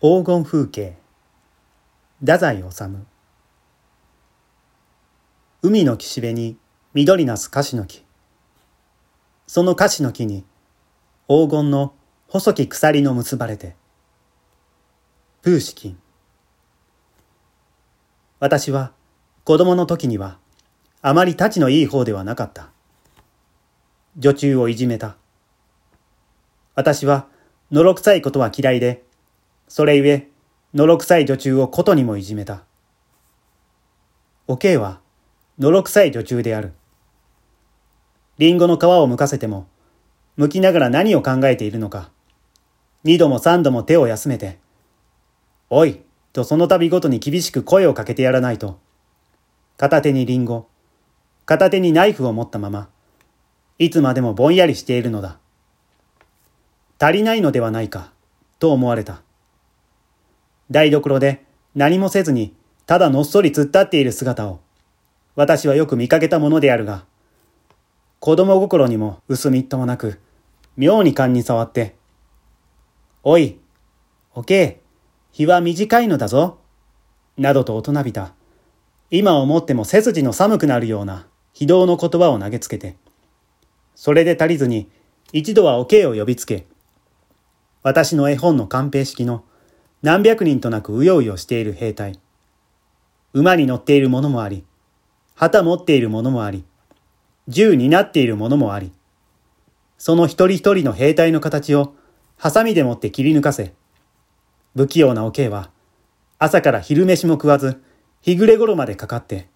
黄金風景。太宰治。海の岸辺に緑なす樫の木。その樫の木に黄金の細き鎖の結ばれてプーシキン私は子供の時にはあまり立ちのいい方ではなかった。女中をいじめた。私はのろくさいことは嫌いでそれゆえ、のろくさい女中をことにもいじめた。おけいは、のろくさい女中である。りんごの皮を剥かせても、剥きながら何を考えているのか。二度も三度も手を休めて、おい、とその度ごとに厳しく声をかけてやらないと、片手にりんご、片手にナイフを持ったまま、いつまでもぼんやりしているのだ。足りないのではないか、と思われた。台所で何もせずにただのっそり突っ立っている姿を私はよく見かけたものであるが、子供心にも薄みっともなく、妙に勘に触って、おい、おけ日は短いのだぞ、などと大人びた、今思っても背筋の寒くなるような非道の言葉を投げつけて、それで足りずに一度はおけいを呼びつけ、私の絵本の鑑定式の何百人となくうようよしている兵隊。馬に乗っているものもあり、旗持っているものもあり、銃になっているものもあり、その一人一人の兵隊の形をハサミでもって切り抜かせ、不器用なおけいは、朝から昼飯も食わず、日暮れ頃までかかって、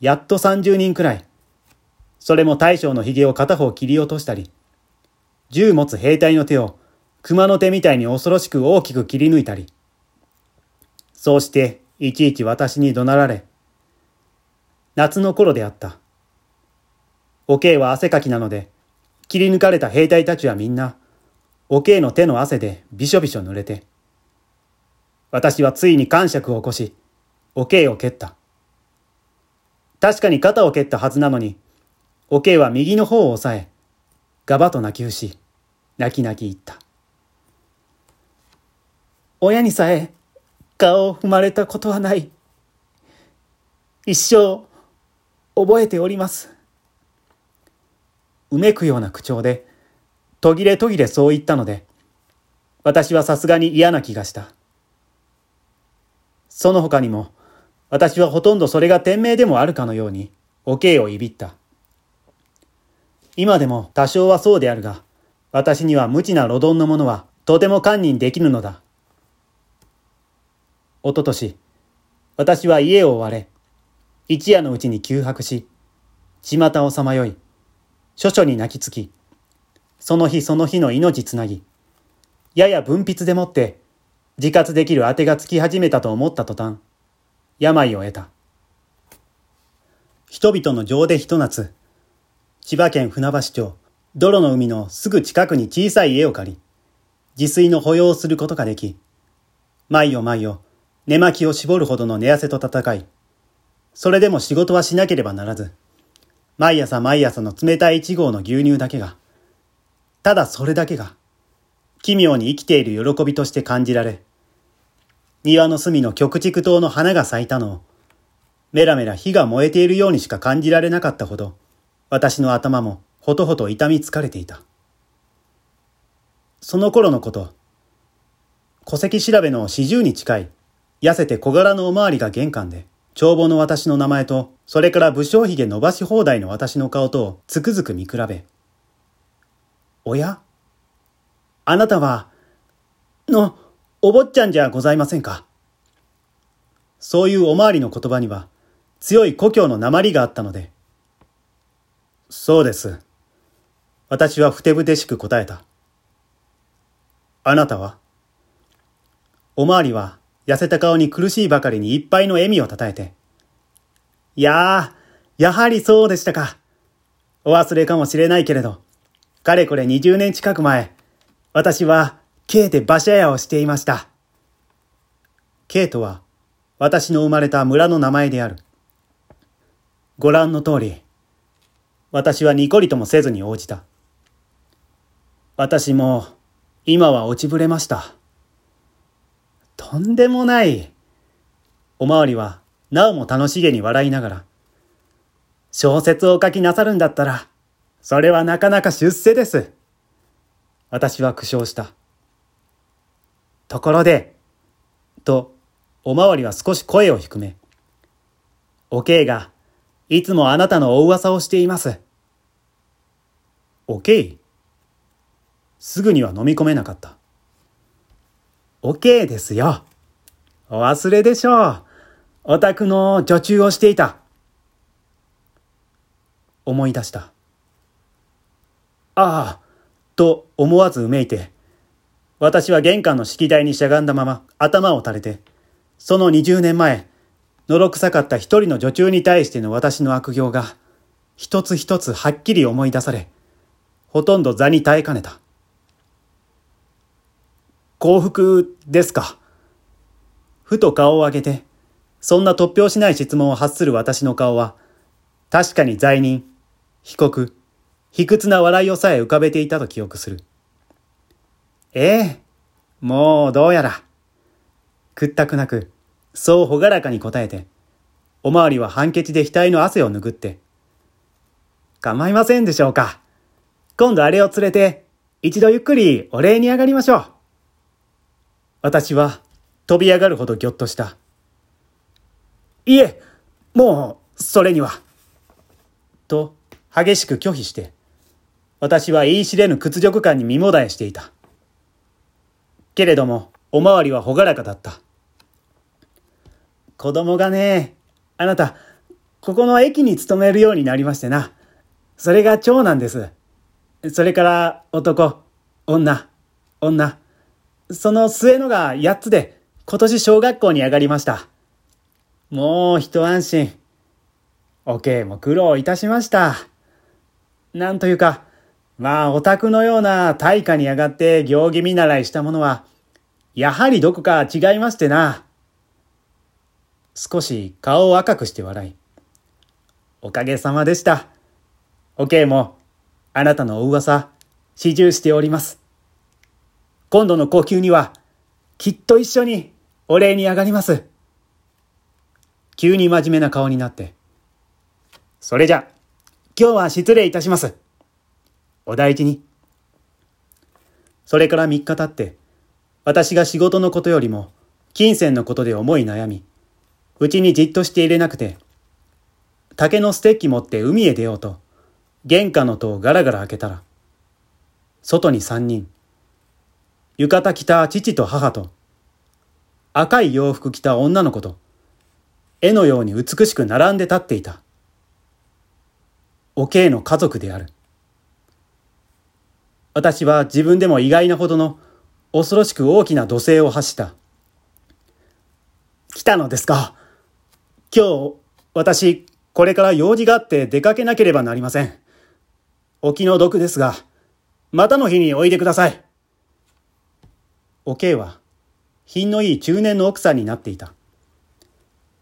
やっと三十人くらい、それも大将の髭を片方切り落としたり、銃持つ兵隊の手を熊の手みたいに恐ろしく大きく切り抜いたり、そうしていちいち私に怒鳴られ、夏の頃であった。おけいは汗かきなので、切り抜かれた兵隊たちはみんな、おけいの手の汗でびしょびしょ濡れて、私はついに感触を起こし、おけいを蹴った。確かに肩を蹴ったはずなのに、おけいは右の方を押さえ、ガバと泣き伏し、泣き泣き言った。親にさえ顔を踏まれたことはない。一生覚えております。うめくような口調で、途切れ途切れそう言ったので、私はさすがに嫌な気がした。その他にも、私はほとんどそれが店名でもあるかのように、おけいをいびった。今でも多少はそうであるが、私には無知な路丼のものはとても堪忍できぬのだ。おととし、私は家を追われ、一夜のうちに休泊し、巷をさまよい、諸々に泣きつき、その日その日の命つなぎ、やや分筆でもって自活できる当てがつき始めたと思った途端、病を得た。人々の情でひと夏、千葉県船橋町、泥の海のすぐ近くに小さい家を借り、自炊の保養をすることができ、毎夜毎夜、寝巻きを絞るほどの寝汗と戦い、それでも仕事はしなければならず、毎朝毎朝の冷たい一合の牛乳だけが、ただそれだけが、奇妙に生きている喜びとして感じられ、庭の隅の極畜島の花が咲いたのを、メラメラ火が燃えているようにしか感じられなかったほど、私の頭もほとほと痛み疲れていた。その頃のこと、戸籍調べの四十に近い痩せて小柄のおまわりが玄関で、帳簿の私の名前と、それから武将髭伸ばし放題の私の顔とをつくづく見比べ、おや？あなたは、の、お坊ちゃんじゃございませんか？そういうおまわりの言葉には、強い故郷の鉛があったので、そうです。私はふてぶてしく答えた。あなたは？おまわりは痩せた顔に苦しいばかりにいっぱいの笑みをたたえて。いやー、やはりそうでしたか。お忘れかもしれないけれど、かれこれ20年近く前、私は、ケイで馬車屋をしていました。ケイとは、私の生まれた村の名前である。ご覧の通り、私はニコリともせずに応じた。私も、今は落ちぶれました。とんでもない。おまわりは、なおも楽しげに笑いながら、小説を書きなさるんだったら、それはなかなか出世です。私は苦笑した。ところで、と、おまわりは少し声を低め、おけいが、いつもあなたのお噂をしています。おけいすぐには飲み込めなかった。おけいですよ。お忘れでしょう。お宅の女中をしていた。思い出した。ああ、と思わずうめいて、私は玄関の式台にしゃがんだまま頭を垂れて、その20年前、のろくさかった一人の女中に対しての私の悪行が、一つ一つはっきり思い出され、ほとんど座に耐えかねた。幸福ですか？ふと顔を上げて、そんな突拍子ない質問を発する私の顔は、確かに罪人、被告、卑屈な笑いをさえ浮かべていたと記憶する。ええ、もうどうやら。屈託なく、そうほがらかに答えて、おまわりは判決で額の汗を拭って、構いませんでしょうか。今度あれを連れて、一度ゆっくりお礼に上がりましょう。私は飛び上がるほどぎょっとした。いえ、もう、それには。と、激しく拒否して、私は言い知れぬ屈辱感に身もだえしていた。けれども、おまわりはほがらかだった。子供がね、あなた、ここの駅に勤めるようになりましてな。それが長男です。それから男、女、女。その末のが8つで今年小学校に上がりました。もう一安心。おけいも苦労いたしました。なんというか、まあ、オタクのような大化に上がって行儀見習いしたものは、やはりどこか違いましてな。少し顔を赤くして笑い。おかげさまでした。おけいも、あなたのお噂、始終しております。今度の呼吸には、きっと一緒にお礼に上がります。急に真面目な顔になって。それじゃ、今日は失礼いたします。お大事に。それから3日経って、私が仕事のことよりも、金銭のことで思い悩み、うちにじっとしていれなくて、竹のステッキ持って海へ出ようと、玄関の戸をガラガラ開けたら、外に三人、浴衣着た父と母と、赤い洋服着た女の子と、絵のように美しく並んで立っていた。おけいの家族である。私は自分でも意外なほどの恐ろしく大きな土星を発した。来たのですか今日、私、これから用事があって出かけなければなりません。お気の毒ですが、またの日においでください。おけいは、品のいい中年の奥さんになっていた。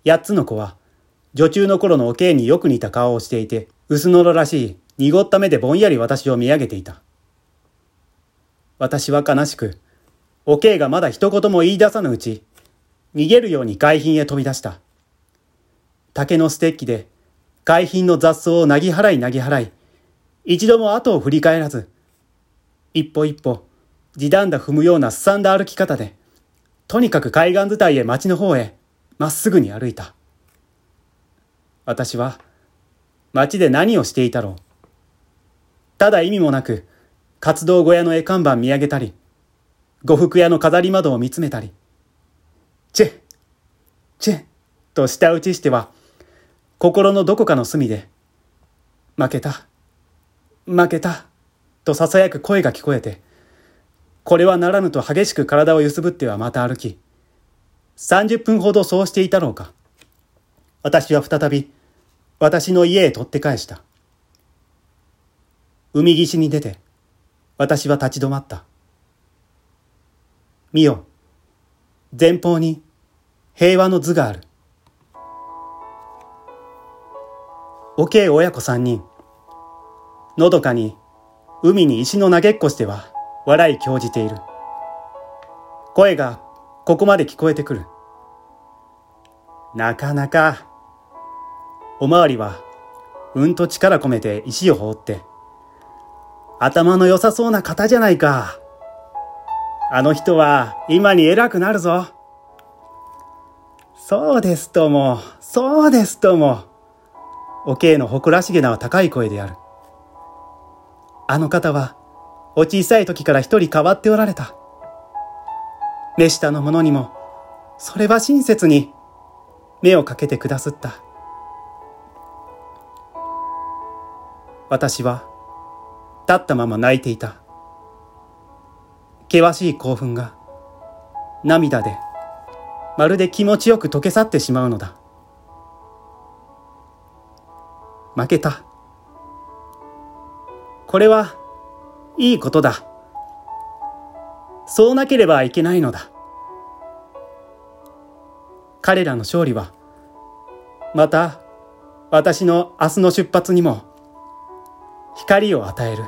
八つの子は、女中の頃のおけいによく似た顔をしていて、薄のろらしい、濁った目でぼんやり私を見上げていた。私は悲しく、おけいがまだ一言も言い出さぬうち、逃げるように外賓へ飛び出した。竹のステッキで海浜の雑草をなぎ払いなぎ払い、一度も後を振り返らず、一歩一歩、地団打踏むようなすさんだ歩き方で、とにかく海岸伝いへ町の方へ、まっすぐに歩いた。私は、町で何をしていたろう。ただ意味もなく、活動小屋の絵看板見上げたり、呉服屋の飾り窓を見つめたり、チェチェと舌打ちしては、心のどこかの隅で、負けた、負けた、と囁く声が聞こえて、これはならぬと激しく体を揺すぶってはまた歩き、30分ほどそうしていたろうか。私は再び、私の家へ取って返した。海岸に出て、私は立ち止まった。見よ、前方に平和の図がある。おけい親子三人。のどかに海に石の投げっこしては笑い興じている。声がここまで聞こえてくる。なかなか、おまわりは、うんと力込めて石を放って、頭の良さそうな方じゃないか。あの人は今に偉くなるぞ。そうですとも、そうですとも。おけいの誇らしげな高い声である。あの方は、お小さい時から一人変わっておられた。目下の者にも、それは親切に目をかけてくださった。私は、立ったまま泣いていた。険しい興奮が、涙で、まるで気持ちよく溶け去ってしまうのだ。負けた。これは、いいことだ。そうなければいけないのだ。彼らの勝利は、また私の明日の出発にも光を与える。